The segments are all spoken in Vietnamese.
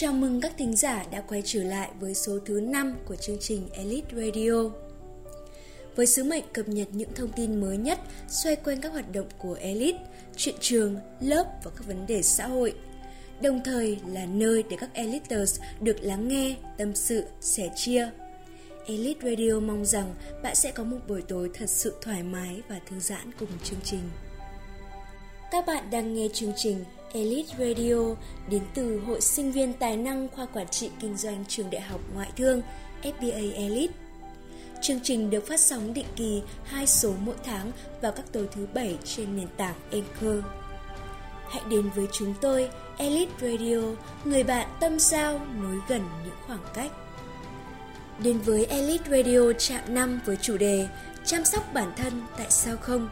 Chào mừng các thính giả đã quay trở lại với số thứ 5 của chương trình Elite Radio. Với sứ mệnh cập nhật những thông tin mới nhất xoay quanh các hoạt động của Elite, chuyện trường, lớp và các vấn đề xã hội. Đồng thời là nơi để các Eliters được lắng nghe, tâm sự, sẻ chia. Elite Radio mong rằng bạn sẽ có một buổi tối thật sự thoải mái và thư giãn cùng chương trình. Các bạn đang nghe chương trình Elite Radio đến từ Hội Sinh viên Tài năng khoa Quản trị Kinh doanh Trường Đại học Ngoại thương FBA Elite. Chương trình được phát sóng định kỳ 2 số mỗi tháng vào các tối thứ bảy trên nền tảng Anchor. Hãy đến với chúng tôi, Elite Radio, người bạn tâm giao nối gần những khoảng cách. Đến với Elite Radio chạm 5 với chủ đề Chăm sóc bản thân tại sao không?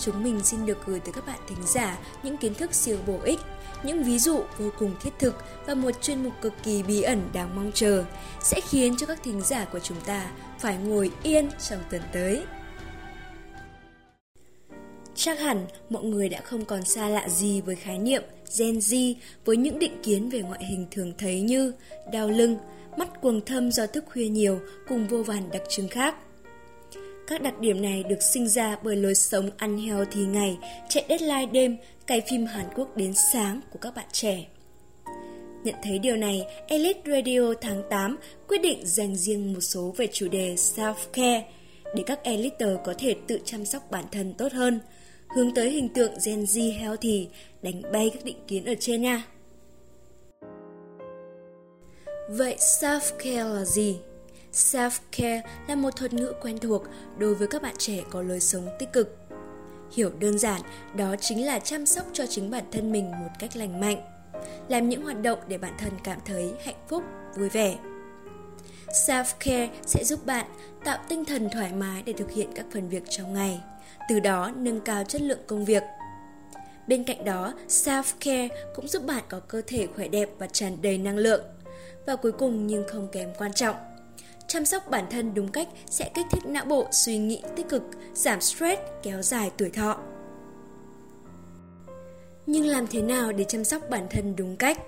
Chúng mình xin được gửi tới các bạn thính giả những kiến thức siêu bổ ích, những ví dụ vô cùng thiết thực và một chuyên mục cực kỳ bí ẩn đáng mong chờ sẽ khiến cho các thính giả của chúng ta phải ngồi yên trong tuần tới. Chắc hẳn mọi người đã không còn xa lạ gì với khái niệm Gen Z với những định kiến về ngoại hình thường thấy như đau lưng, mắt quầng thâm do thức khuya nhiều cùng vô vàn đặc trưng khác. Các đặc điểm này được sinh ra bởi lối sống ăn heo thì ngày, chạy deadline đêm, cày phim Hàn Quốc đến sáng của các bạn trẻ. Nhận thấy điều này, Elite Radio tháng 8 quyết định dành riêng một số về chủ đề self-care để các Eliter có thể tự chăm sóc bản thân tốt hơn, hướng tới hình tượng Gen Z healthy, đánh bay các định kiến ở trên nha. Vậy self-care là gì? Self-care là một thuật ngữ quen thuộc đối với các bạn trẻ có lối sống tích cực. Hiểu đơn giản, đó chính là chăm sóc cho chính bản thân mình một cách lành mạnh. Làm những hoạt động để bản thân cảm thấy hạnh phúc, vui vẻ. Self-care sẽ giúp bạn tạo tinh thần thoải mái để thực hiện các phần việc trong ngày, từ đó nâng cao chất lượng công việc. Bên cạnh đó, self-care cũng giúp bạn có cơ thể khỏe đẹp và tràn đầy năng lượng. Và cuối cùng nhưng không kém quan trọng, Chăm sóc bản thân đúng cách sẽ kích thích não bộ suy nghĩ tích cực, giảm stress, kéo dài tuổi thọ. Nhưng làm thế nào để chăm sóc bản thân đúng cách?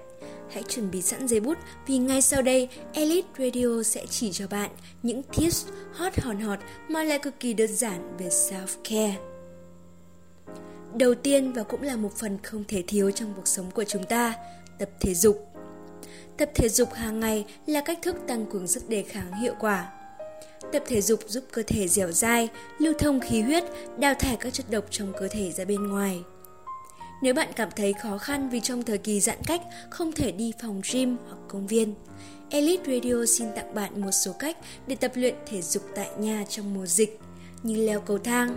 Hãy chuẩn bị sẵn giấy bút vì ngay sau đây Elite Radio sẽ chỉ cho bạn những tips hot hòn hot mà lại cực kỳ đơn giản về self-care. Đầu tiên và cũng là một phần không thể thiếu trong cuộc sống của chúng ta, tập thể dục. Tập thể dục hàng ngày là cách thức tăng cường sức đề kháng hiệu quả. Tập thể dục giúp cơ thể dẻo dai, lưu thông khí huyết, đào thải các chất độc trong cơ thể ra bên ngoài. Nếu bạn cảm thấy khó khăn vì trong thời kỳ giãn cách không thể đi phòng gym hoặc công viên, Elite Radio xin tặng bạn một số cách để tập luyện thể dục tại nhà trong mùa dịch, như leo cầu thang,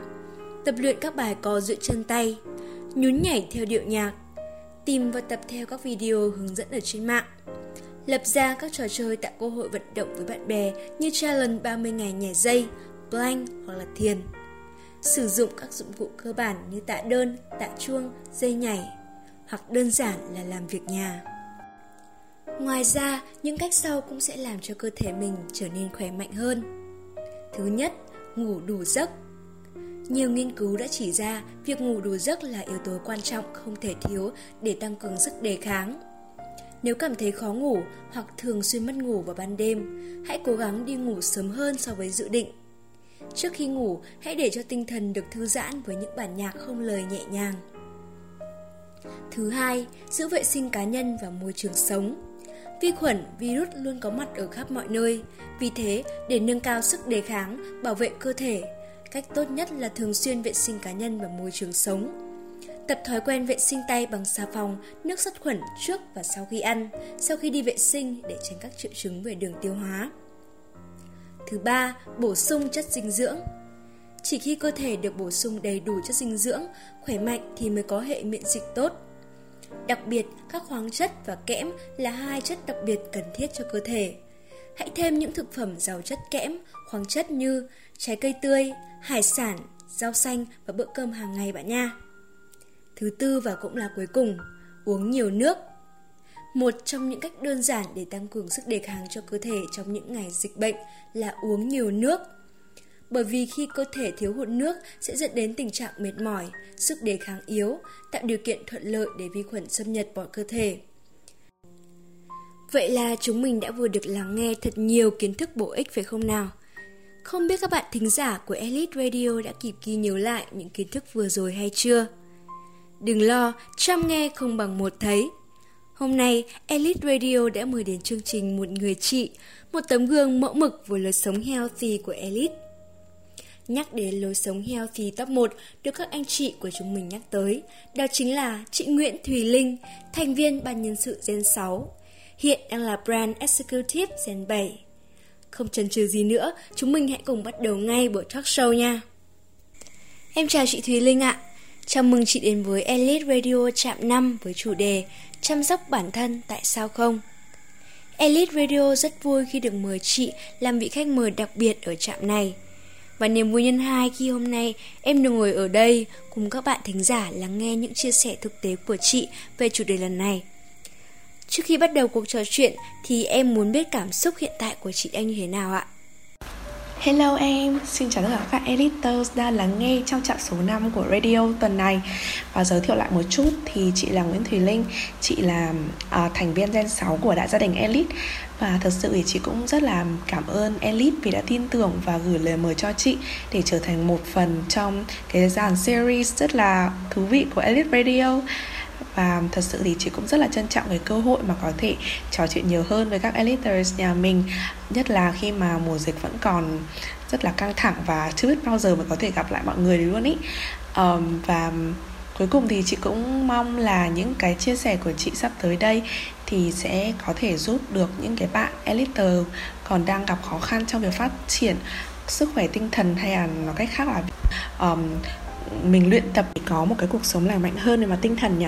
tập luyện các bài co duỗi chân tay, nhún nhảy theo điệu nhạc, tìm và tập theo các video hướng dẫn ở trên mạng, lập ra các trò chơi tạo cơ hội vận động với bạn bè như challenge 30 ngày nhảy dây, plank hoặc là thiền. Sử dụng các dụng cụ cơ bản như tạ đơn, tạ chuông, dây nhảy hoặc đơn giản là làm việc nhà. Ngoài ra, những cách sau cũng sẽ làm cho cơ thể mình trở nên khỏe mạnh hơn. Thứ nhất, ngủ đủ giấc. Nhiều nghiên cứu đã chỉ ra việc ngủ đủ giấc là yếu tố quan trọng không thể thiếu để tăng cường sức đề kháng. Nếu cảm thấy khó ngủ hoặc thường xuyên mất ngủ vào ban đêm, hãy cố gắng đi ngủ sớm hơn so với dự định. Trước khi ngủ, hãy để cho tinh thần được thư giãn với những bản nhạc không lời nhẹ nhàng. Thứ hai, giữ vệ sinh cá nhân và môi trường sống. Vi khuẩn, virus luôn có mặt ở khắp mọi nơi. Vì thế, để nâng cao sức đề kháng, bảo vệ cơ thể, cách tốt nhất là thường xuyên vệ sinh cá nhân và môi trường sống Tập thói quen vệ sinh tay bằng xà phòng, nước sát khuẩn trước và sau khi ăn, sau khi đi vệ sinh để tránh các triệu chứng về đường tiêu hóa. Thứ ba, bổ sung chất dinh dưỡng. Chỉ khi cơ thể được bổ sung đầy đủ chất dinh dưỡng, khỏe mạnh thì mới có hệ miễn dịch tốt. Đặc biệt, các khoáng chất và kẽm là hai chất đặc biệt cần thiết cho cơ thể. Hãy thêm những thực phẩm giàu chất kẽm, khoáng chất như trái cây tươi, hải sản, rau xanh và bữa cơm hàng ngày bạn nha. Thứ tư và cũng là cuối cùng, uống nhiều nước. Một trong những cách đơn giản để tăng cường sức đề kháng cho cơ thể trong những ngày dịch bệnh là uống nhiều nước. Bởi vì khi cơ thể thiếu hụt nước sẽ dẫn đến tình trạng mệt mỏi, sức đề kháng yếu, tạo điều kiện thuận lợi để vi khuẩn xâm nhập vào cơ thể. Vậy là chúng mình đã vừa được lắng nghe thật nhiều kiến thức bổ ích phải không nào? Không biết các bạn thính giả của Elite Radio đã kịp ghi nhớ lại những kiến thức vừa rồi hay chưa? Đừng lo, trăm nghe không bằng một thấy. Hôm nay, Elite Radio đã mời đến chương trình một người chị, một tấm gương mẫu mực với lối sống healthy của Elite. Nhắc đến lối sống healthy top 1 được các anh chị của chúng mình nhắc tới, đó chính là chị Nguyễn Thùy Linh, thành viên ban nhân sự Gen 6, hiện đang là Brand Executive Gen 7. Không chần chừ gì nữa, chúng mình hãy cùng bắt đầu ngay buổi talk show nha. Em chào chị Thùy Linh ạ. Chào mừng chị đến với Elite Radio chạm 5 với chủ đề Chăm sóc bản thân tại sao không? Elite Radio rất vui khi được mời chị làm vị khách mời đặc biệt ở trạm này. Và niềm vui nhân hai khi hôm nay em được ngồi ở đây cùng các bạn thính giả lắng nghe những chia sẻ thực tế của chị về chủ đề lần này. Trước khi bắt đầu cuộc trò chuyện thì em muốn biết cảm xúc hiện tại của chị anh như thế nào ạ? Hello em, xin chào tất cả các editors đang lắng nghe trong trạng số 5 của radio tuần này. Và giới thiệu lại một chút thì chị là Nguyễn Thùy Linh Chị là uh, thành viên Gen 6 của đại gia đình Elite. Và thật sự thì chị cũng rất là cảm ơn Elite vì đã tin tưởng và gửi lời mời cho chị Để trở thành một phần trong cái dàn series rất là thú vị của Elite Radio và thật sự thì chị cũng rất là trân trọng cái cơ hội mà có thể trò chuyện nhiều hơn với các editors nhà mình. Nhất là khi mà mùa dịch vẫn còn rất là căng thẳng và chưa biết bao giờ mà có thể gặp lại mọi người luôn ý. Um, và cuối cùng thì chị cũng mong là những cái chia sẻ của chị sắp tới đây thì sẽ có thể giúp được những cái bạn editor còn đang gặp khó khăn trong việc phát triển sức khỏe tinh thần hay là nói cách khác là um, mình luyện tập để có một cái cuộc sống lành mạnh hơn về mặt tinh thần nhỉ?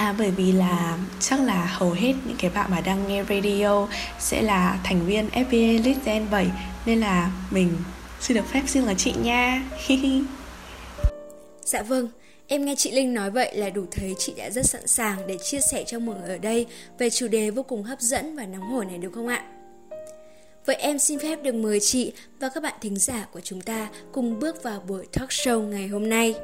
À bởi vì là chắc là hầu hết những cái bạn mà đang nghe radio sẽ là thành viên FBA Elite Gen 7 nên là mình xin được phép xin là chị nha. dạ vâng, em nghe chị Linh nói vậy là đủ thấy chị đã rất sẵn sàng để chia sẻ cho mọi người ở đây về chủ đề vô cùng hấp dẫn và nóng hổi này đúng không ạ? Vậy em xin phép được mời chị và các bạn thính giả của chúng ta cùng bước vào buổi talk show ngày hôm nay.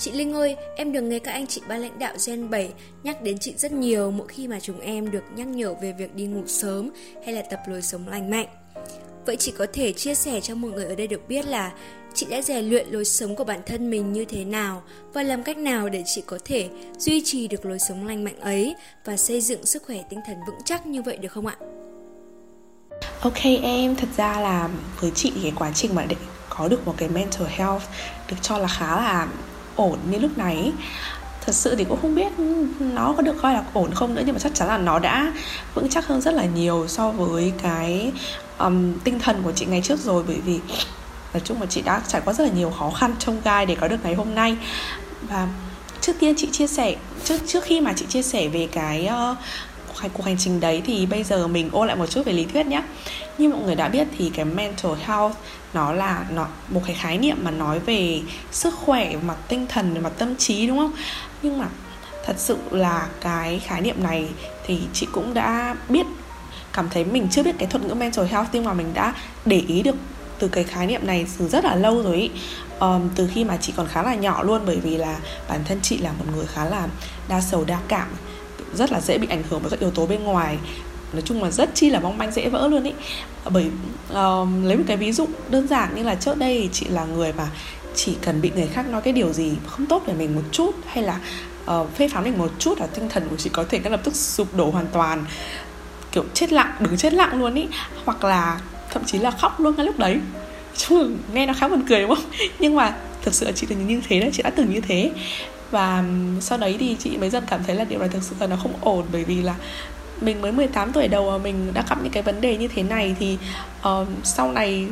Chị Linh ơi, em được nghe các anh chị ban lãnh đạo Gen 7 nhắc đến chị rất nhiều mỗi khi mà chúng em được nhắc nhở về việc đi ngủ sớm hay là tập lối sống lành mạnh. Vậy chị có thể chia sẻ cho mọi người ở đây được biết là chị đã rèn luyện lối sống của bản thân mình như thế nào và làm cách nào để chị có thể duy trì được lối sống lành mạnh ấy và xây dựng sức khỏe tinh thần vững chắc như vậy được không ạ? Ok em, thật ra là với chị cái quá trình mà để có được một cái mental health được cho là khá là ổn như lúc này thật sự thì cũng không biết nó có được coi là ổn không nữa nhưng mà chắc chắn là nó đã vững chắc hơn rất là nhiều so với cái um, tinh thần của chị ngày trước rồi. Bởi vì nói chung là chị đã trải qua rất là nhiều khó khăn trong gai để có được ngày hôm nay. Và trước tiên chị chia sẻ trước trước khi mà chị chia sẻ về cái uh, cuộc hành trình đấy thì bây giờ mình ôn lại một chút về lý thuyết nhé như mọi người đã biết thì cái mental health nó là nó một cái khái niệm mà nói về sức khỏe mặt tinh thần mặt tâm trí đúng không nhưng mà thật sự là cái khái niệm này thì chị cũng đã biết cảm thấy mình chưa biết cái thuật ngữ mental health nhưng mà mình đã để ý được từ cái khái niệm này từ rất là lâu rồi ý. Um, từ khi mà chị còn khá là nhỏ luôn bởi vì là bản thân chị là một người khá là đa sầu đa cảm rất là dễ bị ảnh hưởng bởi các yếu tố bên ngoài nói chung là rất chi là mong manh dễ vỡ luôn ý. Bởi uh, lấy một cái ví dụ đơn giản như là trước đây chị là người mà chỉ cần bị người khác nói cái điều gì không tốt về mình một chút hay là uh, phê phán mình một chút là tinh thần của chị có thể ngay lập tức sụp đổ hoàn toàn kiểu chết lặng đứng chết lặng luôn ý. Hoặc là thậm chí là khóc luôn ngay lúc đấy. Chung nghe nó khá buồn cười đúng không? Nhưng mà thực sự chị từng như thế đấy chị đã từng như thế. Và sau đấy thì chị mới dần cảm thấy là điều này thực sự là nó không ổn bởi vì là mình mới 18 tuổi đầu mà mình đã gặp những cái vấn đề như thế này thì uh, sau này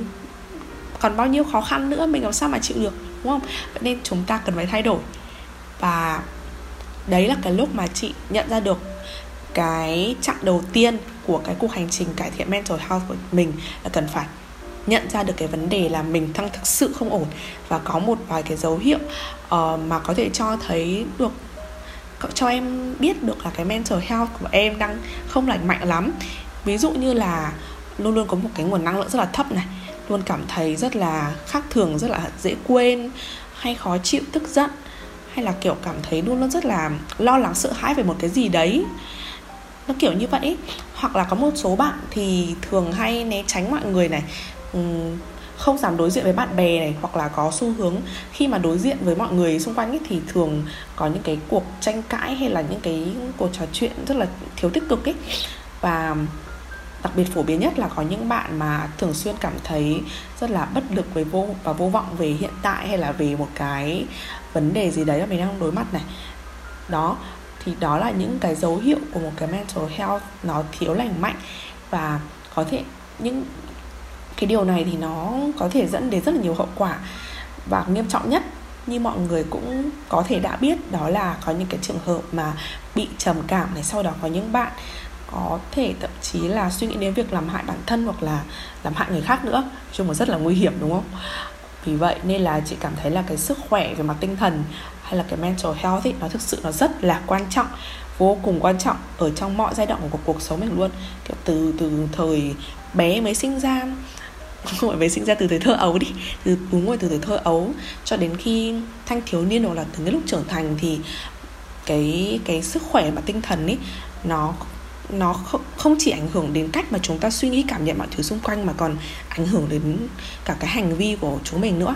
còn bao nhiêu khó khăn nữa mình làm sao mà chịu được đúng không? Vậy nên chúng ta cần phải thay đổi. Và đấy là cái lúc mà chị nhận ra được cái chặng đầu tiên của cái cuộc hành trình cải thiện mental health của mình là cần phải nhận ra được cái vấn đề là mình đang thực sự không ổn và có một vài cái dấu hiệu uh, mà có thể cho thấy được cho em biết được là cái mental health của em đang không lành mạnh lắm. Ví dụ như là luôn luôn có một cái nguồn năng lượng rất là thấp này, luôn cảm thấy rất là khác thường, rất là dễ quên, hay khó chịu, tức giận, hay là kiểu cảm thấy luôn luôn rất là lo lắng, sợ hãi về một cái gì đấy. Nó kiểu như vậy hoặc là có một số bạn thì thường hay né tránh mọi người này không dám đối diện với bạn bè này, hoặc là có xu hướng khi mà đối diện với mọi người xung quanh ấy thì thường có những cái cuộc tranh cãi hay là những cái cuộc trò chuyện rất là thiếu tích cực ấy và đặc biệt phổ biến nhất là có những bạn mà thường xuyên cảm thấy rất là bất lực với vô và vô vọng về hiện tại hay là về một cái vấn đề gì đấy mà mình đang đối mặt này. Đó, thì đó là những cái dấu hiệu của một cái mental health nó thiếu lành mạnh. Và có thể những cái điều này thì nó có thể dẫn đến rất là nhiều hậu quả và nghiêm trọng nhất, như mọi người cũng có thể đã biết, đó là có những cái trường hợp mà bị trầm cảm này, sau đó có những bạn có thể thậm chí là suy nghĩ đến việc làm hại bản thân hoặc là làm hại người khác nữa chung là rất là nguy hiểm, đúng không? Vì vậy nên là chị cảm thấy là cái sức khỏe về mặt tinh thần hay là cái mental health ấy, nó thực sự nó rất là quan trọng, vô cùng quan trọng ở trong mọi giai đoạn của cuộc sống mình luôn. Kiểu từ từ thời bé mới sinh ra không phải sinh ra từ thời thơ ấu đi từ đúng rồi từ thời thơ ấu cho đến khi thanh thiếu niên hoặc là từ cái lúc trưởng thành thì cái cái sức khỏe và tinh thần ấy nó nó không, không chỉ ảnh hưởng đến cách mà chúng ta suy nghĩ cảm nhận mọi thứ xung quanh mà còn ảnh hưởng đến cả cái hành vi của chúng mình nữa.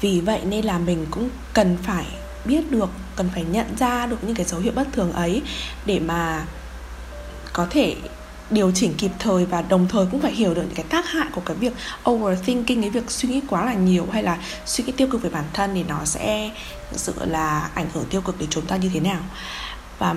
Vì vậy nên là mình cũng cần phải biết được cần phải nhận ra được những cái dấu hiệu bất thường ấy để mà có thể điều chỉnh kịp thời và đồng thời cũng phải hiểu được những cái tác hại của cái việc overthinking, cái việc suy nghĩ quá là nhiều hay là suy nghĩ tiêu cực về bản thân thì nó sẽ thực sự là ảnh hưởng tiêu cực đến chúng ta như thế nào. Và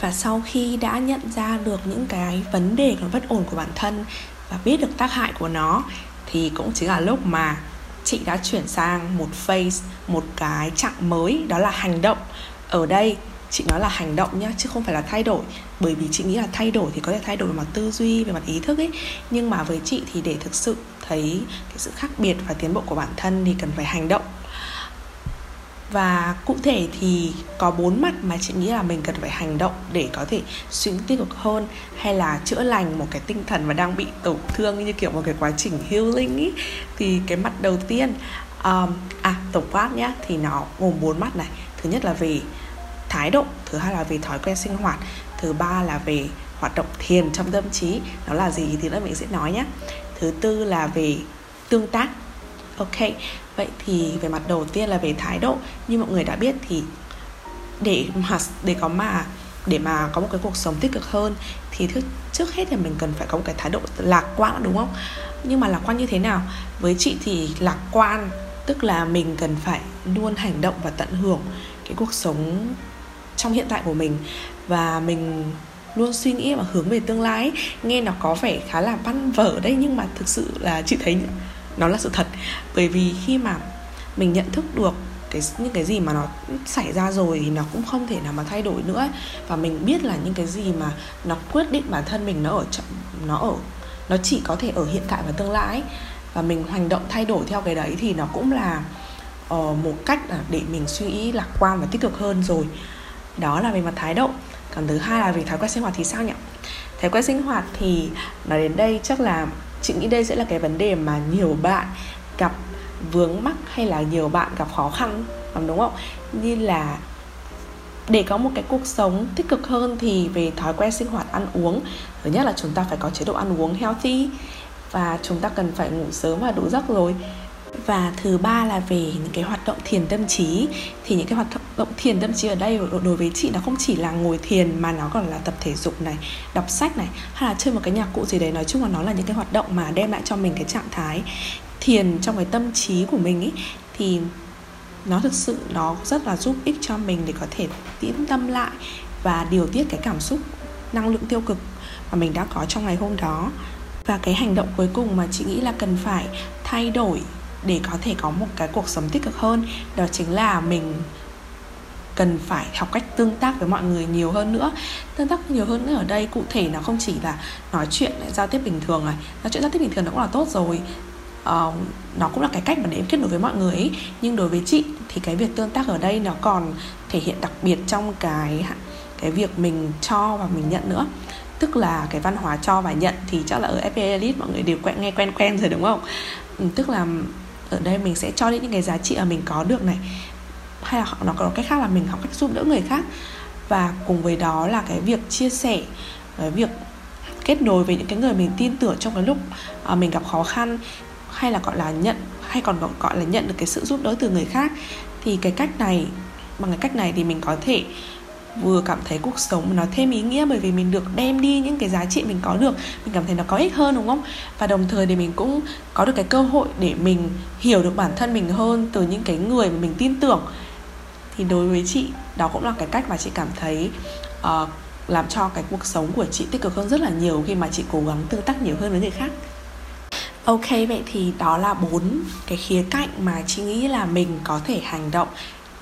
và sau khi đã nhận ra được những cái vấn đề còn bất ổn của bản thân và biết được tác hại của nó, thì cũng chính là lúc mà chị đã chuyển sang một phase, một cái trạng mới, đó là hành động. Ở đây chị nói là hành động nhá chứ không phải là thay đổi. Bởi vì chị nghĩ là thay đổi thì có thể thay đổi về mặt tư duy về mặt ý thức ấy. Nhưng mà với chị thì để thực sự thấy cái sự khác biệt và tiến bộ của bản thân thì cần phải hành động. Và cụ thể thì có bốn mặt mà chị nghĩ là mình cần phải hành động để có thể suy nghĩ tích cực hơn hay là chữa lành một cái tinh thần mà đang bị tổn thương như kiểu một cái quá trình healing ý. Thì cái mặt đầu tiên um, à tổng quát nhá thì nó gồm bốn mặt này. Thứ nhất là về thái độ, thứ hai là về thói quen sinh hoạt, thứ ba là về hoạt động thiền trong tâm trí nó là gì thì nữa mình sẽ nói nhé. Thứ tư là về tương tác. Ok, vậy thì về mặt đầu tiên là về thái độ. Như mọi người đã biết thì để mà, để có mà, để mà có một cái cuộc sống tích cực hơn thì trước trước hết thì mình cần phải có một cái thái độ lạc quan, đúng không? Nhưng mà lạc quan như thế nào? Với chị thì lạc quan, tức là mình cần phải luôn hành động và tận hưởng cái cuộc sống trong hiện tại của mình. Và mình luôn suy nghĩ và hướng về tương lai nghe nó có vẻ khá là văn vở đấy nhưng mà thực sự là chị thấy nó là sự thật. Bởi vì khi mà mình nhận thức được cái những cái gì mà nó xảy ra rồi thì nó cũng không thể nào mà thay đổi nữa. Và mình biết là những cái gì mà nó quyết định bản thân mình nó ở nó ở nó chỉ có thể ở hiện tại và tương lai và mình hành động thay đổi theo cái đấy thì nó cũng là uh, một cách để mình suy nghĩ lạc quan và tích cực hơn rồi đó là về mặt thái độ. Còn thứ hai là về thói quen sinh hoạt thì sao nhỉ? Thói quen sinh hoạt thì nói đến đây chắc là chị nghĩ đây sẽ là cái vấn đề mà nhiều bạn gặp vướng mắc hay là nhiều bạn gặp khó khăn, đúng không? Như là để có một cái cuộc sống tích cực hơn thì về thói quen sinh hoạt ăn uống, thứ nhất là chúng ta phải có chế độ ăn uống healthy và chúng ta cần phải ngủ sớm và đủ giấc rồi và thứ ba là về những cái hoạt động thiền tâm trí. Thì những cái hoạt động thiền tâm trí ở đây đối với chị nó không chỉ là ngồi thiền mà nó còn là tập thể dục này, đọc sách này, hay là chơi một cái nhạc cụ gì đấy. Nói chung là nó là những cái hoạt động mà đem lại cho mình cái trạng thái thiền trong cái tâm trí của mình ấy thì nó thực sự nó rất là giúp ích cho mình để có thể tĩnh tâm lại và điều tiết cái cảm xúc, năng lượng tiêu cực mà mình đã có trong ngày hôm đó. Và cái hành động cuối cùng mà chị nghĩ là cần phải thay đổi để có thể có một cái cuộc sống tích cực hơn. Đó chính là mình cần phải học cách tương tác với mọi người nhiều hơn nữa. Tương tác nhiều hơn nữa ở đây cụ thể nó không chỉ là nói chuyện giao tiếp bình thường này. Nói chuyện giao tiếp bình thường nó cũng là tốt rồi. Uh, nó cũng là cái cách mà để em kết nối với mọi người ấy. nhưng đối với chị thì cái việc tương tác ở đây nó còn thể hiện đặc biệt trong cái cái việc mình cho và mình nhận nữa. Tức là cái văn hóa cho và nhận thì chắc là ở FPL Elite mọi người đều quen nghe quen quen rồi đúng không? Ừ, tức là ở đây mình sẽ cho đi những cái giá trị mà mình có được này. Hay là nó có cách khác là mình học cách giúp đỡ người khác. Và cùng với đó là cái việc chia sẻ, cái việc kết nối với những cái người mình tin tưởng trong cái lúc à, mình gặp khó khăn, hay là, gọi là, nhận, hay còn gọi là nhận được cái sự giúp đỡ từ người khác. Thì cái cách này, bằng cái cách này thì mình có thể vừa cảm thấy cuộc sống nó thêm ý nghĩa bởi vì mình được đem đi những cái giá trị mình có được. Mình cảm thấy nó có ích hơn đúng không? Và đồng thời thì mình cũng có được cái cơ hội để mình hiểu được bản thân mình hơn từ những cái người mà mình tin tưởng. Thì đối với chị đó cũng là cái cách mà chị cảm thấy uh, làm cho cái cuộc sống của chị tích cực hơn rất là nhiều khi mà chị cố gắng tương tác nhiều hơn với người khác. Ok vậy thì đó là bốn cái khía cạnh mà chị nghĩ là mình có thể hành động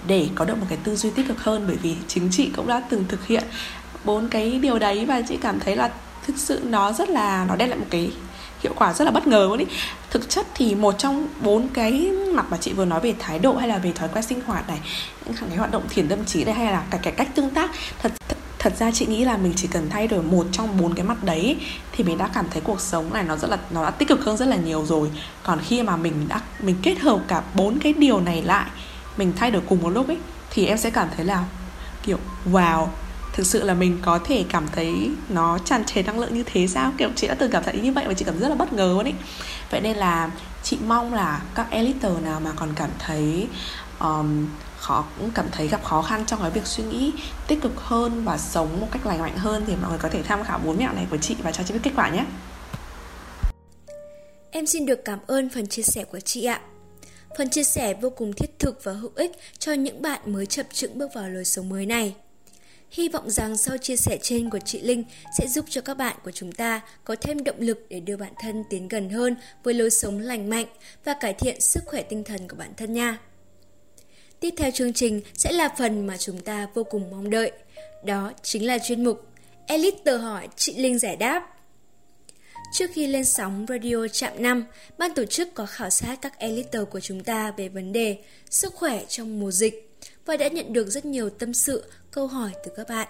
để có được một cái tư duy tích cực hơn, bởi vì chính chị cũng đã từng thực hiện bốn cái điều đấy và chị cảm thấy là thực sự nó rất là, nó đem lại một cái hiệu quả rất là bất ngờ luôn ý. Thực chất thì một trong bốn cái mặt mà chị vừa nói về thái độ hay là về thói quen sinh hoạt này, những cái hoạt động thiền tâm trí này hay là cả cái cách tương tác thật thật ra chị nghĩ là mình chỉ cần thay đổi một trong bốn cái mặt đấy thì mình đã cảm thấy cuộc sống này nó rất là, nó đã tích cực hơn rất là nhiều rồi. Còn khi mà mình đã, mình kết hợp cả bốn cái điều này lại mình thay đổi cùng một lúc ấy thì em sẽ cảm thấy là kiểu wow thực sự là mình có thể cảm thấy nó tràn trề năng lượng như thế sao kiểu chị đã từng cảm thấy như vậy và chị cảm thấy rất là bất ngờ luôn ấy vậy nên là chị mong là các editor nào mà còn cảm thấy um, khó cũng cảm thấy gặp khó khăn trong cái việc suy nghĩ tích cực hơn và sống một cách lành mạnh hơn thì mọi người có thể tham khảo bốn mẹo này của chị và cho chị biết kết quả nhé. Em xin được cảm ơn phần chia sẻ của chị ạ. Phần chia sẻ vô cùng thiết thực và hữu ích cho những bạn mới chập chững bước vào lối sống mới này. Hy vọng rằng sau chia sẻ trên của chị Linh sẽ giúp cho các bạn của chúng ta có thêm động lực để đưa bản thân tiến gần hơn với lối sống lành mạnh và cải thiện sức khỏe tinh thần của bản thân nha. Tiếp theo chương trình sẽ là phần mà chúng ta vô cùng mong đợi. Đó chính là chuyên mục Elite hỏi chị Linh giải đáp. Trước khi lên sóng radio chạm 5, ban tổ chức có khảo sát các editor của chúng ta về vấn đề sức khỏe trong mùa dịch và đã nhận được rất nhiều tâm sự, câu hỏi từ các bạn.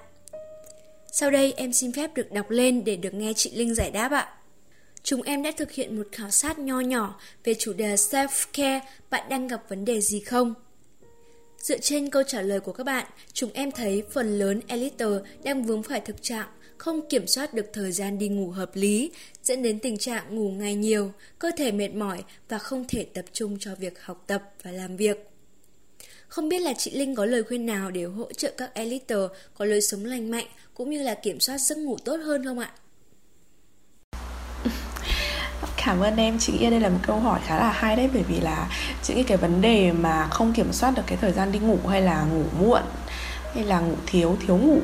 Sau đây em xin phép được đọc lên để được nghe chị Linh giải đáp ạ. Chúng em đã thực hiện một khảo sát nho nhỏ về chủ đề self-care, bạn đang gặp vấn đề gì không? Dựa trên câu trả lời của các bạn, chúng em thấy phần lớn elite đang vướng phải thực trạng không kiểm soát được thời gian đi ngủ hợp lý, dẫn đến tình trạng ngủ ngày nhiều, cơ thể mệt mỏi và không thể tập trung cho việc học tập và làm việc. Không biết là chị Linh có lời khuyên nào để hỗ trợ các elite có lối sống lành mạnh cũng như là kiểm soát giấc ngủ tốt hơn không ạ? Cảm ơn em, chị nghĩ đây là một câu hỏi khá là hay đấy Bởi vì là chị nghĩ cái vấn đề mà không kiểm soát được cái thời gian đi ngủ hay là ngủ muộn Hay là ngủ thiếu, thiếu ngủ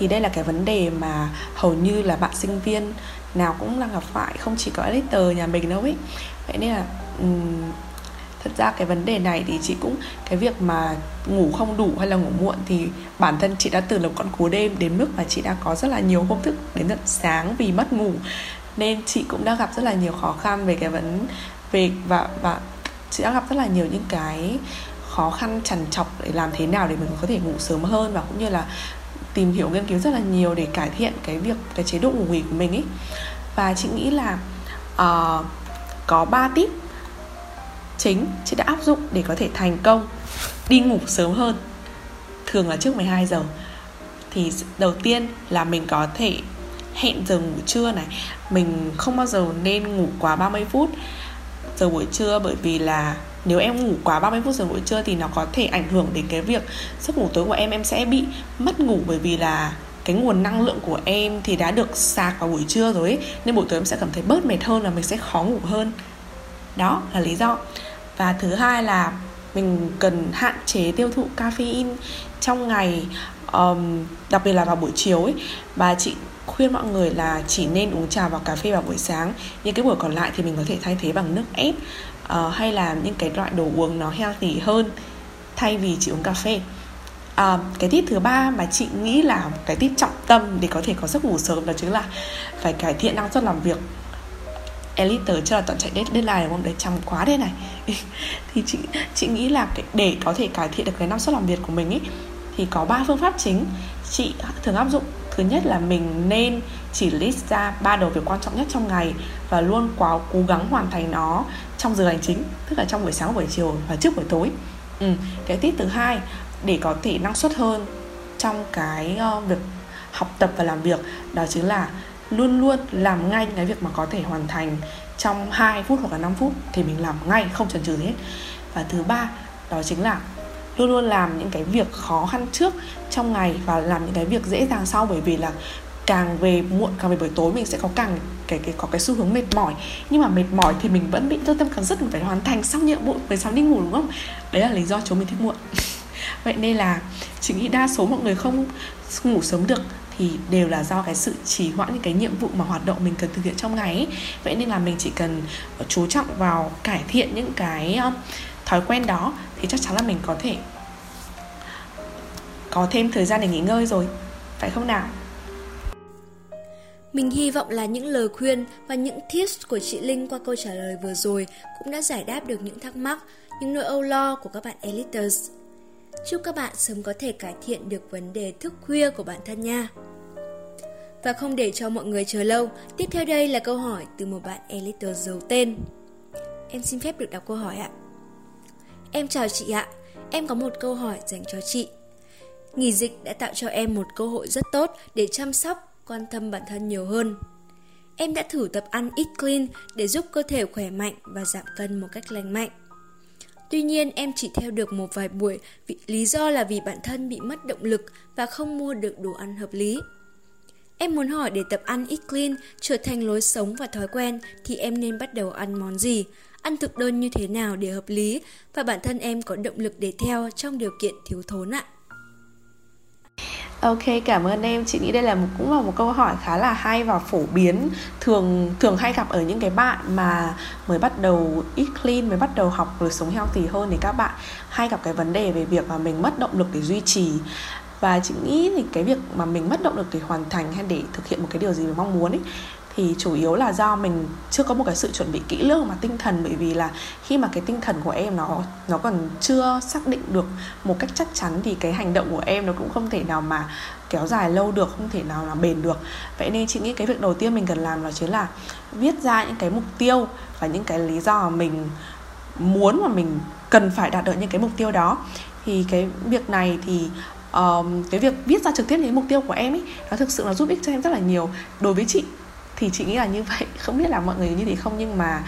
thì đây là cái vấn đề mà hầu như là bạn sinh viên nào cũng đang gặp phải Không chỉ có editor nhà mình đâu ấy Vậy nên là um, thật ra cái vấn đề này thì chị cũng cái việc mà ngủ không đủ hay là ngủ muộn thì bản thân chị đã từ là con cú đêm đến mức mà chị đã có rất là nhiều hôm thức đến tận sáng vì mất ngủ. Nên chị cũng đã gặp rất là nhiều khó khăn về cái vấn về và và chị đã gặp rất là nhiều những cái khó khăn trằn trọc để làm thế nào để mình có thể ngủ sớm hơn và cũng như là tìm hiểu nghiên cứu rất là nhiều để cải thiện cái việc cái chế độ ngủ nghỉ của mình ấy và chị nghĩ là uh, có 3 tip chính chị đã áp dụng để có thể thành công đi ngủ sớm hơn thường là trước 12 giờ. Thì đầu tiên là mình có thể hẹn giờ ngủ trưa này. Mình không bao giờ nên ngủ quá 30 phút giờ buổi trưa bởi vì là nếu em ngủ quá 30 phút giờ buổi trưa thì nó có thể ảnh hưởng đến cái việc giấc ngủ tối của em. Em sẽ bị mất ngủ bởi vì là cái nguồn năng lượng của em thì đã được sạc vào buổi trưa rồi ấy, nên buổi tối em sẽ cảm thấy bớt mệt hơn và mình sẽ khó ngủ hơn. Đó là lý do. Và thứ hai là mình cần hạn chế tiêu thụ caffeine trong ngày um, đặc biệt là vào buổi chiều ấy. Và chị khuyên mọi người là chỉ nên uống trà và cà phê vào buổi sáng. Những cái buổi còn lại thì mình có thể thay thế bằng nước ép uh, hay là những cái loại đồ uống nó healthy hơn thay vì chỉ uống cà phê. À, cái tip thứ ba mà chị nghĩ là cái tip trọng tâm để có thể có giấc ngủ sớm đó chính là phải cải thiện năng suất làm việc. Elite chưa là toàn chạy deadline đúng không? Đấy chăm quá đây này. Thì chị chị nghĩ là cái, để có thể cải thiện được cái năng suất làm việc của mình ấy thì có ba phương pháp chính. Chị thường áp dụng thứ nhất là mình nên chỉ list ra ba đầu việc quan trọng nhất trong ngày và luôn quá cố gắng hoàn thành nó trong giờ hành chính tức là trong buổi sáng buổi chiều và trước buổi tối ừ. cái tip thứ hai để có thể năng suất hơn trong cái uh, việc học tập và làm việc đó chính là luôn luôn làm ngay những cái việc mà có thể hoàn thành trong 2 phút hoặc là 5 phút thì mình làm ngay không chần chừ gì hết và thứ ba đó chính là luôn luôn làm những cái việc khó khăn trước trong ngày và làm những cái việc dễ dàng sau. Bởi vì là càng về muộn, càng về buổi tối mình sẽ có càng cái cái, có cái xu hướng mệt mỏi. Nhưng mà mệt mỏi thì mình vẫn bị tư tâm cần rất mình phải hoàn thành xong nhiệm vụ về sáng đi ngủ, đúng không? Đấy là lý do chúng mình thích muộn. Vậy nên là chỉ nghĩ đa số mọi người không ngủ sớm được thì đều là do cái sự trì hoãn những cái nhiệm vụ mà hoạt động mình cần thực hiện trong ngày ấy. vậy nên là mình chỉ cần chú trọng vào cải thiện những cái thói quen đó thì chắc chắn là mình có thể có thêm thời gian để nghỉ ngơi rồi phải không nào mình hy vọng là những lời khuyên và những tips của chị Linh qua câu trả lời vừa rồi cũng đã giải đáp được những thắc mắc, những nỗi âu lo của các bạn Eliters. Chúc các bạn sớm có thể cải thiện được vấn đề thức khuya của bản thân nha. Và không để cho mọi người chờ lâu, tiếp theo đây là câu hỏi từ một bạn Eliter giấu tên. Em xin phép được đọc câu hỏi ạ. Em chào chị ạ, em có một câu hỏi dành cho chị. Nghỉ dịch đã tạo cho em một cơ hội rất tốt để chăm sóc, quan tâm bản thân nhiều hơn. Em đã thử tập ăn eat clean để giúp cơ thể khỏe mạnh và giảm cân một cách lành mạnh. Tuy nhiên em chỉ theo được một vài buổi vì lý do là vì bản thân bị mất động lực và không mua được đồ ăn hợp lý. Em muốn hỏi để tập ăn eat clean trở thành lối sống và thói quen thì em nên bắt đầu ăn món gì, ăn thực đơn như thế nào để hợp lý và bản thân em có động lực để theo trong điều kiện thiếu thốn ạ. Ok, cảm ơn em. Chị nghĩ đây là một cũng là một câu hỏi khá là hay và phổ biến, thường thường hay gặp ở những cái bạn mà mới bắt đầu eat clean, mới bắt đầu học lối sống healthy hơn thì các bạn hay gặp cái vấn đề về việc mà mình mất động lực để duy trì và chị nghĩ thì cái việc mà mình mất động lực để hoàn thành hay để thực hiện một cái điều gì mình mong muốn ấy thì chủ yếu là do mình chưa có một cái sự chuẩn bị kỹ lưỡng mà tinh thần bởi vì là khi mà cái tinh thần của em nó nó còn chưa xác định được một cách chắc chắn thì cái hành động của em nó cũng không thể nào mà kéo dài lâu được không thể nào là bền được. Vậy nên chị nghĩ cái việc đầu tiên mình cần làm đó chính là viết ra những cái mục tiêu và những cái lý do mà mình muốn mà mình cần phải đạt được những cái mục tiêu đó. Thì cái việc này thì um, cái việc viết ra trực tiếp những mục tiêu của em ấy nó thực sự nó giúp ích cho em rất là nhiều đối với chị thì chị nghĩ là như vậy không biết là mọi người như thế không, nhưng mà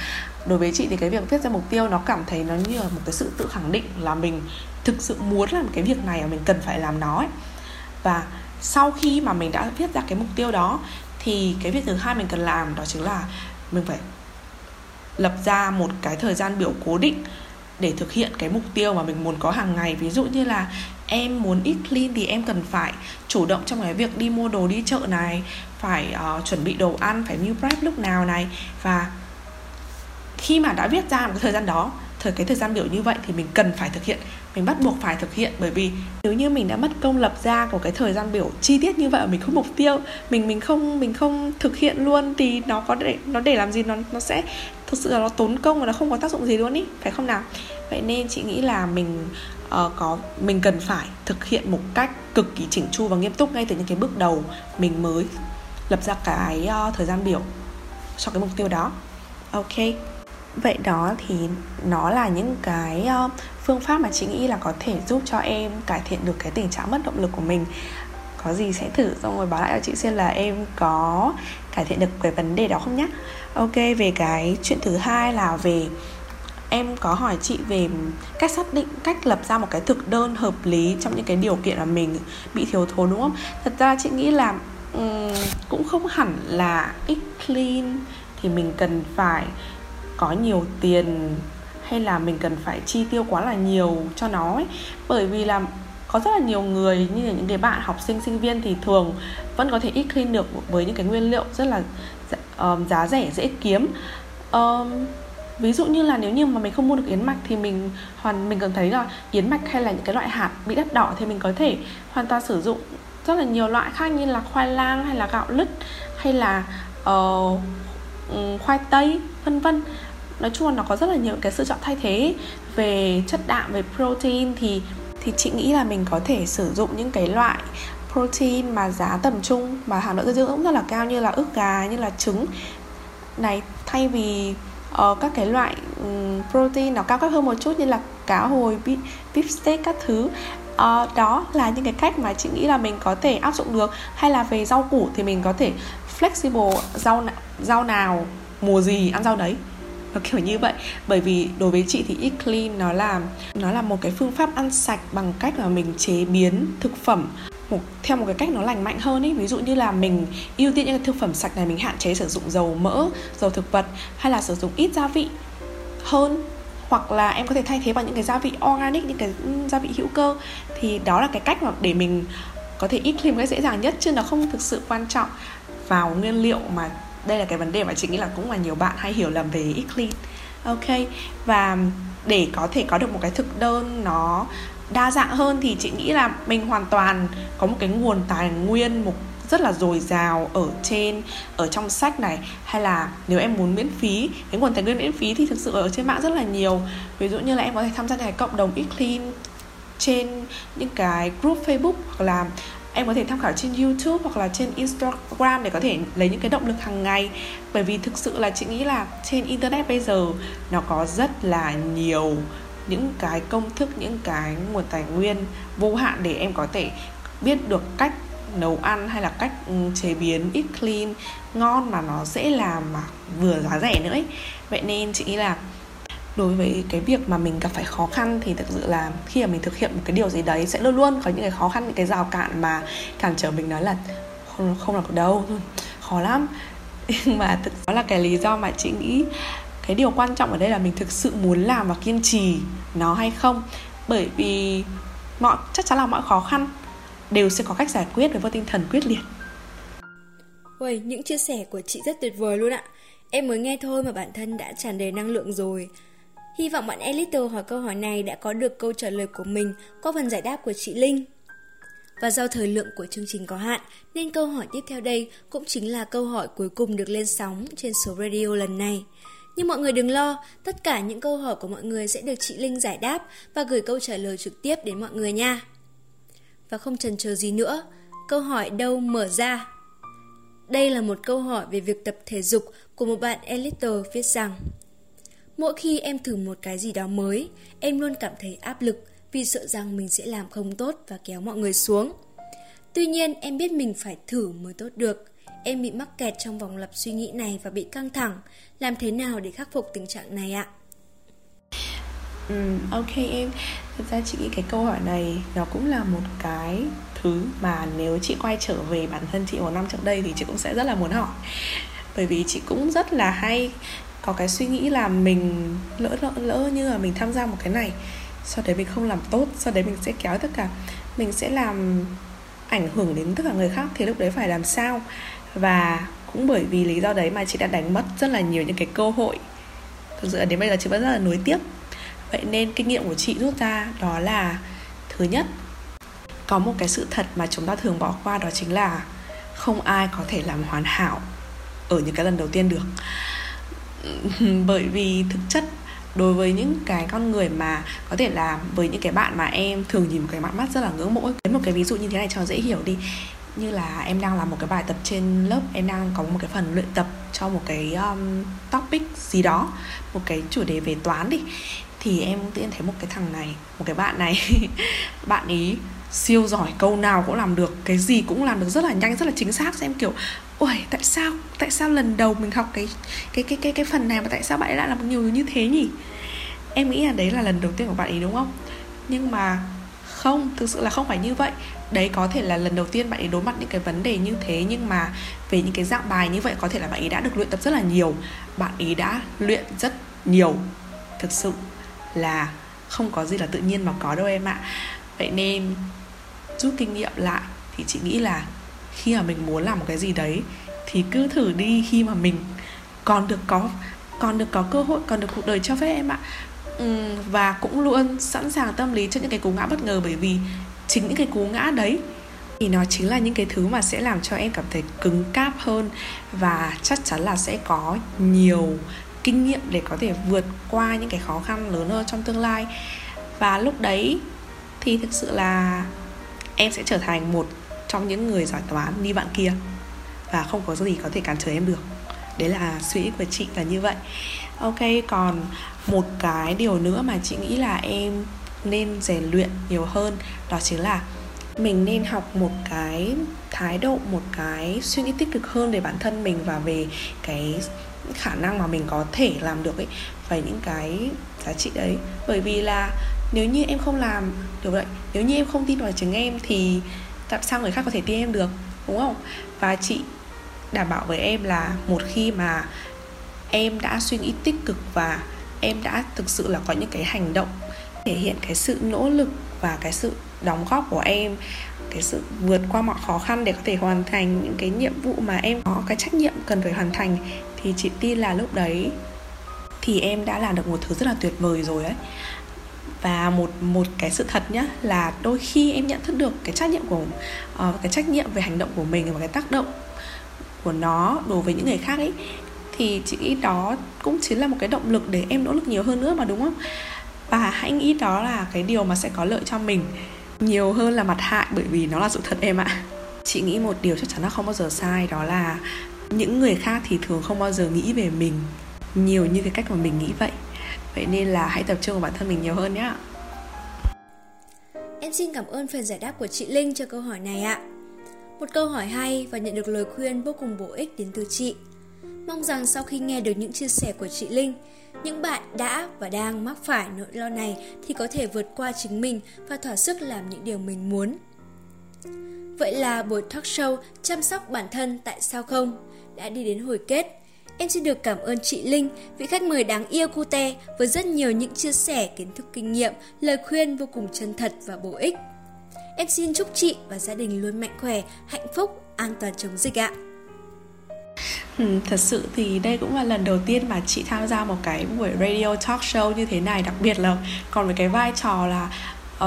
đối với chị thì cái việc viết ra mục tiêu nó cảm thấy nó như là một cái sự tự khẳng định là mình thực sự muốn làm cái việc này và mình cần phải làm nó ấy. và sau khi mà mình đã viết ra cái mục tiêu đó, thì cái việc thứ hai mình cần làm đó chính là mình phải lập ra một cái thời gian biểu cố định để thực hiện cái mục tiêu mà mình muốn có hàng ngày ví dụ như là em muốn eat clean thì em cần phải chủ động trong cái việc đi mua đồ, đi chợ này phải uh, chuẩn bị đồ ăn phải meal prep lúc nào này. Và khi mà đã viết ra một cái thời gian đó thời cái thời gian biểu như vậy thì mình cần phải thực hiện mình bắt buộc phải thực hiện. Bởi vì nếu như mình đã mất công lập ra của cái thời gian biểu chi tiết như vậy mà mình không mục tiêu mình mình không mình không thực hiện luôn thì nó có để nó để làm gì nó nó sẽ thực sự là nó tốn công và nó không có tác dụng gì luôn ý phải không nào? Vậy nên chị nghĩ là mình uh, có mình cần phải thực hiện một cách cực kỳ chỉnh chu và nghiêm túc ngay từ những cái bước đầu mình mới lập ra cái uh, thời gian biểu cho cái mục tiêu đó. Ok. Vậy đó thì nó là những cái uh, phương pháp mà chị nghĩ là có thể giúp cho em cải thiện được cái tình trạng mất động lực của mình. Có gì sẽ thử xong rồi báo lại cho chị xem là em có cải thiện được cái vấn đề đó không nhé ok về cái chuyện thứ hai là về em có hỏi chị về cách xác định cách lập ra một cái thực đơn hợp lý trong những cái điều kiện mà mình bị thiếu thốn đúng không? Thật ra chị nghĩ là um, cũng không hẳn là ít clean thì mình cần phải có nhiều tiền hay là mình cần phải chi tiêu quá là nhiều cho nó ấy. Bởi vì là có rất là nhiều người như là những cái bạn học sinh sinh viên thì thường vẫn có thể ít clean được với những cái nguyên liệu rất là um, giá rẻ dễ kiếm. Um, ví dụ như là nếu như mà mình không mua được yến mạch thì mình hoàn mình cần thấy là yến mạch hay là những cái loại hạt bị đắt đỏ thì mình có thể hoàn toàn sử dụng rất là nhiều loại khác như là khoai lang hay là gạo lứt hay là uh, khoai tây vân vân. Nói chung là nó có rất là nhiều cái sự chọn thay thế. Về chất đạm về protein thì thì chị nghĩ là mình có thể sử dụng những cái loại protein mà giá tầm trung mà hàm lượng dinh dưỡng cũng rất là cao như là ức gà như là trứng. Này thay vì uh, các cái loại um, protein nó cao cấp hơn một chút như là cá hồi beef, beef steak các thứ. Uh, đó là những cái cách mà chị nghĩ là mình có thể áp dụng được. Hay là về rau củ thì mình có thể flexible rau rau nào mùa gì ăn rau đấy. Nó kiểu như vậy. Bởi vì đối với chị thì eat clean nó là nó là một cái phương pháp ăn sạch bằng cách là mình chế biến thực phẩm một, theo một cái cách nó lành mạnh hơn ấy ví dụ như là mình ưu tiên những cái thực phẩm sạch này, mình hạn chế sử dụng dầu mỡ, dầu thực vật, hay là sử dụng ít gia vị hơn. Hoặc là em có thể thay thế bằng những cái gia vị organic, những cái gia vị hữu cơ. Thì đó là cái cách mà để mình có thể ít clean cái dễ dàng nhất, chứ nó không thực sự quan trọng vào nguyên liệu mà đây là cái vấn đề mà chị nghĩ là cũng là nhiều bạn hay hiểu lầm về eat clean. Ok, và để có thể có được một cái thực đơn nó đa dạng hơn thì chị nghĩ là mình hoàn toàn có một cái nguồn tài nguyên một rất là dồi dào ở trên, ở trong sách này. Hay là nếu em muốn miễn phí, cái nguồn tài nguyên miễn phí thì thực sự ở trên mạng rất là nhiều. Ví dụ như là em có thể tham gia cái cộng đồng eat clean trên những cái group Facebook hoặc là em có thể tham khảo trên YouTube hoặc là trên Instagram để có thể lấy những cái động lực hàng ngày. Bởi vì thực sự là chị nghĩ là trên internet bây giờ nó có rất là nhiều những cái công thức, những cái nguồn tài nguyên vô hạn để em có thể biết được cách nấu ăn hay là cách ừ, chế biến ít clean, ngon mà nó dễ làm mà vừa giá rẻ nữa ấy. vậy nên chị nghĩ là đối với cái việc mà mình gặp phải khó khăn thì thực sự là khi mà mình thực hiện một cái điều gì đấy sẽ luôn luôn có những cái khó khăn, những cái rào cản mà cản trở mình nói là không không làm được đâu khó lắm nhưng mà thực đó là cái lý do mà chị nghĩ cái điều quan trọng ở đây là mình thực sự muốn làm và kiên trì nó hay không bởi vì mọi chắc chắn là mọi khó khăn đều sẽ có cách giải quyết với tinh thần quyết liệt Uầy, những chia sẻ của chị rất tuyệt vời luôn ạ. Em mới nghe thôi mà bản thân đã tràn đầy năng lượng rồi. Hy vọng bạn Elito hỏi câu hỏi này đã có được câu trả lời của mình qua phần giải đáp của chị Linh. Và do thời lượng của chương trình có hạn, nên câu hỏi tiếp theo đây cũng chính là câu hỏi cuối cùng được lên sóng trên số radio lần này. Nhưng mọi người đừng lo, tất cả những câu hỏi của mọi người sẽ được chị Linh giải đáp và gửi câu trả lời trực tiếp đến mọi người nha. Và không chần chờ gì nữa, câu hỏi đâu mở ra. Đây là một câu hỏi về việc tập thể dục của một bạn Elite viết rằng Mỗi khi em thử một cái gì đó mới, em luôn cảm thấy áp lực vì sợ rằng mình sẽ làm không tốt và kéo mọi người xuống. Tuy nhiên, em biết mình phải thử mới tốt được. Em bị mắc kẹt trong vòng lặp suy nghĩ này và bị căng thẳng. Làm thế nào để khắc phục tình trạng này ạ? Ừ, ok em Thật ra chị nghĩ cái câu hỏi này Nó cũng là một cái thứ Mà nếu chị quay trở về bản thân chị một năm trước đây Thì chị cũng sẽ rất là muốn hỏi Bởi vì chị cũng rất là hay Có cái suy nghĩ là mình Lỡ lỡ, lỡ như là mình tham gia một cái này Sau đấy mình không làm tốt Sau đấy mình sẽ kéo tất cả Mình sẽ làm ảnh hưởng đến tất cả người khác Thì lúc đấy phải làm sao và cũng bởi vì lý do đấy mà chị đã đánh mất rất là nhiều những cái cơ hội. Thực sự đến bây giờ chị vẫn rất là nuối tiếc. Vậy nên kinh nghiệm của chị rút ra đó là, thứ nhất, có một cái sự thật mà chúng ta thường bỏ qua đó chính là không ai có thể làm hoàn hảo ở những cái lần đầu tiên được. Bởi vì thực chất, đối với những cái con người mà có thể là với những cái bạn mà em thường nhìn một cái mắt mắt rất là ngưỡng mộ lấy một cái ví dụ như thế này cho dễ hiểu đi như là em đang làm một cái bài tập trên lớp em đang có một cái phần luyện tập cho một cái um, topic gì đó một cái chủ đề về toán đi. Thì em tự nhiên thấy một cái thằng này một cái bạn này bạn ý siêu giỏi câu nào cũng làm được cái gì cũng làm được rất là nhanh rất là chính xác xem kiểu ôi tại sao tại sao lần đầu mình học cái cái cái cái cái phần này mà tại sao bạn ấy lại làm nhiều như thế nhỉ? Em nghĩ là đấy là lần đầu tiên của bạn ấy đúng không? Nhưng mà không? Thực sự là không phải như vậy. Đấy, có thể là lần đầu tiên bạn ấy đối mặt những cái vấn đề như thế, nhưng mà về những cái dạng bài như vậy, có thể là bạn ấy đã được luyện tập rất là nhiều. Bạn ấy đã luyện rất nhiều. Thực sự là không có gì là tự nhiên mà có đâu em ạ. Vậy nên rút kinh nghiệm lại thì chị nghĩ là khi mà mình muốn làm một cái gì đấy thì cứ thử đi khi mà mình còn được có, còn được có cơ hội, còn được cuộc đời cho phép em ạ. Ừ, và cũng luôn sẵn sàng tâm lý cho những cái cú ngã bất ngờ bởi vì chính những cái cú ngã đấy thì nó chính là những cái thứ mà sẽ làm cho em cảm thấy cứng cáp hơn và chắc chắn là sẽ có nhiều kinh nghiệm để có thể vượt qua những cái khó khăn lớn hơn trong tương lai. Và lúc đấy thì thực sự là em sẽ trở thành một trong những người giỏi toán như bạn kia và không có gì có thể cản trở em được. Đấy là suy nghĩ của chị là như vậy. Ok, còn một cái điều nữa mà chị nghĩ là em nên rèn luyện nhiều hơn đó chính là mình nên học một cái thái độ, một cái suy nghĩ tích cực hơn về bản thân mình và về cái khả năng mà mình có thể làm được ấy và những cái giá trị đấy. Bởi vì là nếu như em không làm được vậy nếu như em không tin vào chính em thì tại sao người khác có thể tin em được, đúng không? Và chị đảm bảo với em là một khi mà em đã suy nghĩ tích cực và em đã thực sự là có những cái hành động thể hiện cái sự nỗ lực và cái sự đóng góp của em cái sự vượt qua mọi khó khăn để có thể hoàn thành những cái nhiệm vụ mà em có cái trách nhiệm cần phải hoàn thành. Thì chị tin là lúc đấy thì em đã làm được một thứ rất là tuyệt vời rồi ấy. Và một một cái sự thật nhá là đôi khi em nhận thức được cái trách nhiệm của uh, cái trách nhiệm về hành động của mình và cái tác động của nó đối với những người khác ấy thì chị nghĩ đó cũng chính là một cái động lực để em nỗ lực nhiều hơn nữa mà, đúng không? Và hãy nghĩ đó là cái điều mà sẽ có lợi cho mình nhiều hơn là mặt hại, bởi vì nó là sự thật em ạ. Chị nghĩ một điều chắc chắn là không bao giờ sai, đó là những người khác thì thường không bao giờ nghĩ về mình nhiều như cái cách mà mình nghĩ vậy. Vậy nên là hãy tập trung vào bản thân mình nhiều hơn nhé em xin cảm ơn phần giải đáp của chị linh cho câu hỏi này ạ. Một câu hỏi hay và nhận được lời khuyên vô cùng bổ ích đến từ chị mong rằng sau khi nghe được những chia sẻ của chị linh những bạn đã và đang mắc phải nỗi lo này thì có thể vượt qua chính mình và thỏa sức làm những điều mình muốn vậy là buổi talk show chăm sóc bản thân tại sao không đã đi đến hồi kết Em xin được cảm ơn chị Linh, vị khách mời đáng yêu cute với rất nhiều những chia sẻ kiến thức kinh nghiệm, lời khuyên vô cùng chân thật và bổ ích. Em xin chúc chị và gia đình luôn mạnh khỏe, hạnh phúc, an toàn chống dịch ạ. Ừ, thật sự thì đây cũng là lần đầu tiên mà chị tham gia một cái buổi radio talk show như thế này đặc biệt là còn với cái vai trò là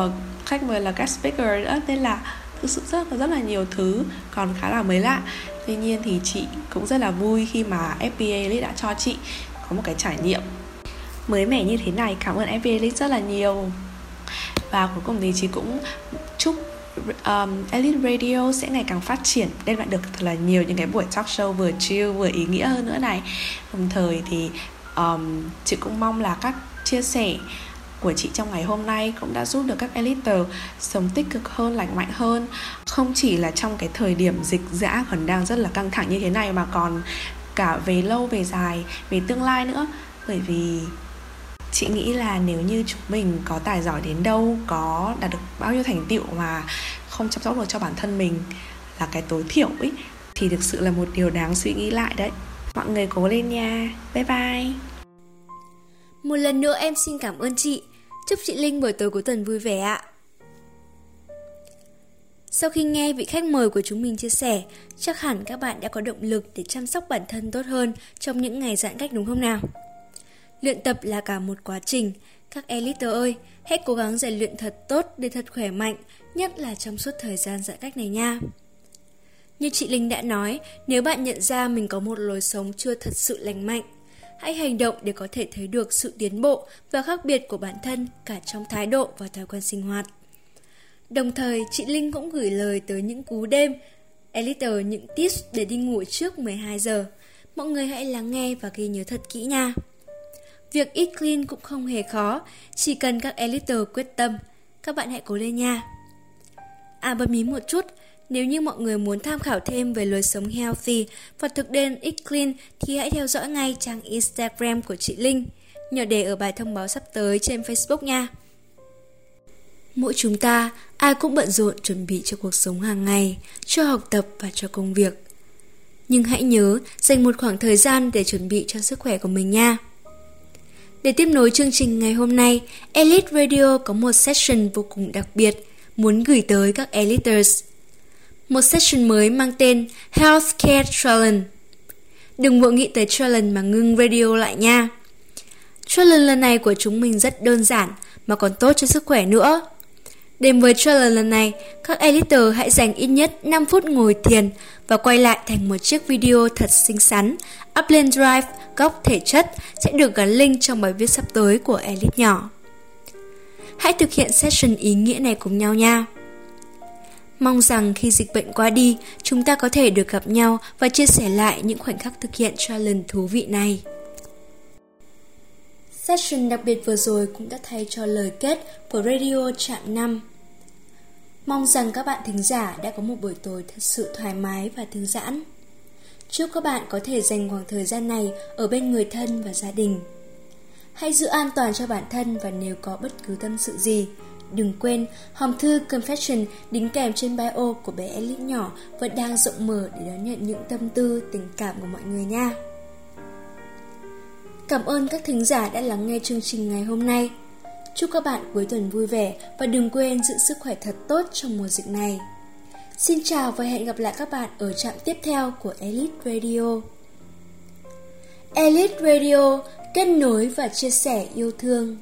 uh, khách mời là guest speaker nữa nên là thực sự rất là rất là nhiều thứ còn khá là mới lạ. Tuy nhiên thì chị cũng rất là vui khi mà FBA Elite đã cho chị có một cái trải nghiệm mới mẻ như thế này. Cảm ơn FBA Elite rất là nhiều. Và cuối cùng thì chị cũng chúc um, Elite Radio sẽ ngày càng phát triển. Đem lại được thật là nhiều những cái buổi talk show vừa chill vừa ý nghĩa hơn nữa này. Đồng thời thì um, chị cũng mong là các chia sẻ của chị trong ngày hôm nay cũng đã giúp được các elite sống tích cực hơn, lành mạnh hơn. Không chỉ là trong cái thời điểm dịch dã còn đang rất là căng thẳng như thế này mà còn cả về lâu về dài, về tương lai nữa. Bởi vì chị nghĩ là nếu như chúng mình có tài giỏi đến đâu, có đạt được bao nhiêu thành tựu mà không chăm sóc được cho bản thân mình là cái tối thiểu ấy thì thực sự là một điều đáng suy nghĩ lại đấy mọi người cố lên nha bye bye một lần nữa em xin cảm ơn chị Chúc chị Linh buổi tối cuối tuần vui vẻ ạ. Sau khi nghe vị khách mời của chúng mình chia sẻ, chắc hẳn các bạn đã có động lực để chăm sóc bản thân tốt hơn trong những ngày giãn cách đúng không nào? Luyện tập là cả một quá trình. Các elite ơi, hãy cố gắng rèn luyện thật tốt để thật khỏe mạnh, nhất là trong suốt thời gian giãn cách này nha. Như chị Linh đã nói, nếu bạn nhận ra mình có một lối sống chưa thật sự lành mạnh, hãy hành động để có thể thấy được sự tiến bộ và khác biệt của bản thân cả trong thái độ và thói quen sinh hoạt. Đồng thời, chị Linh cũng gửi lời tới những cú đêm, Elite những tips để đi ngủ trước 12 giờ. Mọi người hãy lắng nghe và ghi nhớ thật kỹ nha. Việc eat clean cũng không hề khó, chỉ cần các Eliter quyết tâm. Các bạn hãy cố lên nha. À bấm mí một chút, nếu như mọi người muốn tham khảo thêm về lối sống healthy và thực đơn Eat Clean thì hãy theo dõi ngay trang Instagram của chị Linh. nhỏ để ở bài thông báo sắp tới trên Facebook nha. Mỗi chúng ta, ai cũng bận rộn chuẩn bị cho cuộc sống hàng ngày, cho học tập và cho công việc. Nhưng hãy nhớ dành một khoảng thời gian để chuẩn bị cho sức khỏe của mình nha. Để tiếp nối chương trình ngày hôm nay, Elite Radio có một session vô cùng đặc biệt muốn gửi tới các Eliters một session mới mang tên Healthcare Challenge. Đừng vội nghĩ tới challenge mà ngưng radio lại nha. Challenge lần này của chúng mình rất đơn giản mà còn tốt cho sức khỏe nữa. Đến với challenge lần này, các editor hãy dành ít nhất 5 phút ngồi thiền và quay lại thành một chiếc video thật xinh xắn. Up lên Drive, góc thể chất sẽ được gắn link trong bài viết sắp tới của Elite nhỏ. Hãy thực hiện session ý nghĩa này cùng nhau nha. Mong rằng khi dịch bệnh qua đi, chúng ta có thể được gặp nhau và chia sẻ lại những khoảnh khắc thực hiện challenge thú vị này. Session đặc biệt vừa rồi cũng đã thay cho lời kết của Radio Trạm 5. Mong rằng các bạn thính giả đã có một buổi tối thật sự thoải mái và thư giãn. Chúc các bạn có thể dành khoảng thời gian này ở bên người thân và gia đình. Hãy giữ an toàn cho bản thân và nếu có bất cứ tâm sự gì, đừng quên hòm thư confession đính kèm trên bio của bé Ellie nhỏ vẫn đang rộng mở để đón nhận những tâm tư, tình cảm của mọi người nha. Cảm ơn các thính giả đã lắng nghe chương trình ngày hôm nay. Chúc các bạn cuối tuần vui vẻ và đừng quên giữ sức khỏe thật tốt trong mùa dịch này. Xin chào và hẹn gặp lại các bạn ở trạm tiếp theo của Elite Radio. Elite Radio, kết nối và chia sẻ yêu thương.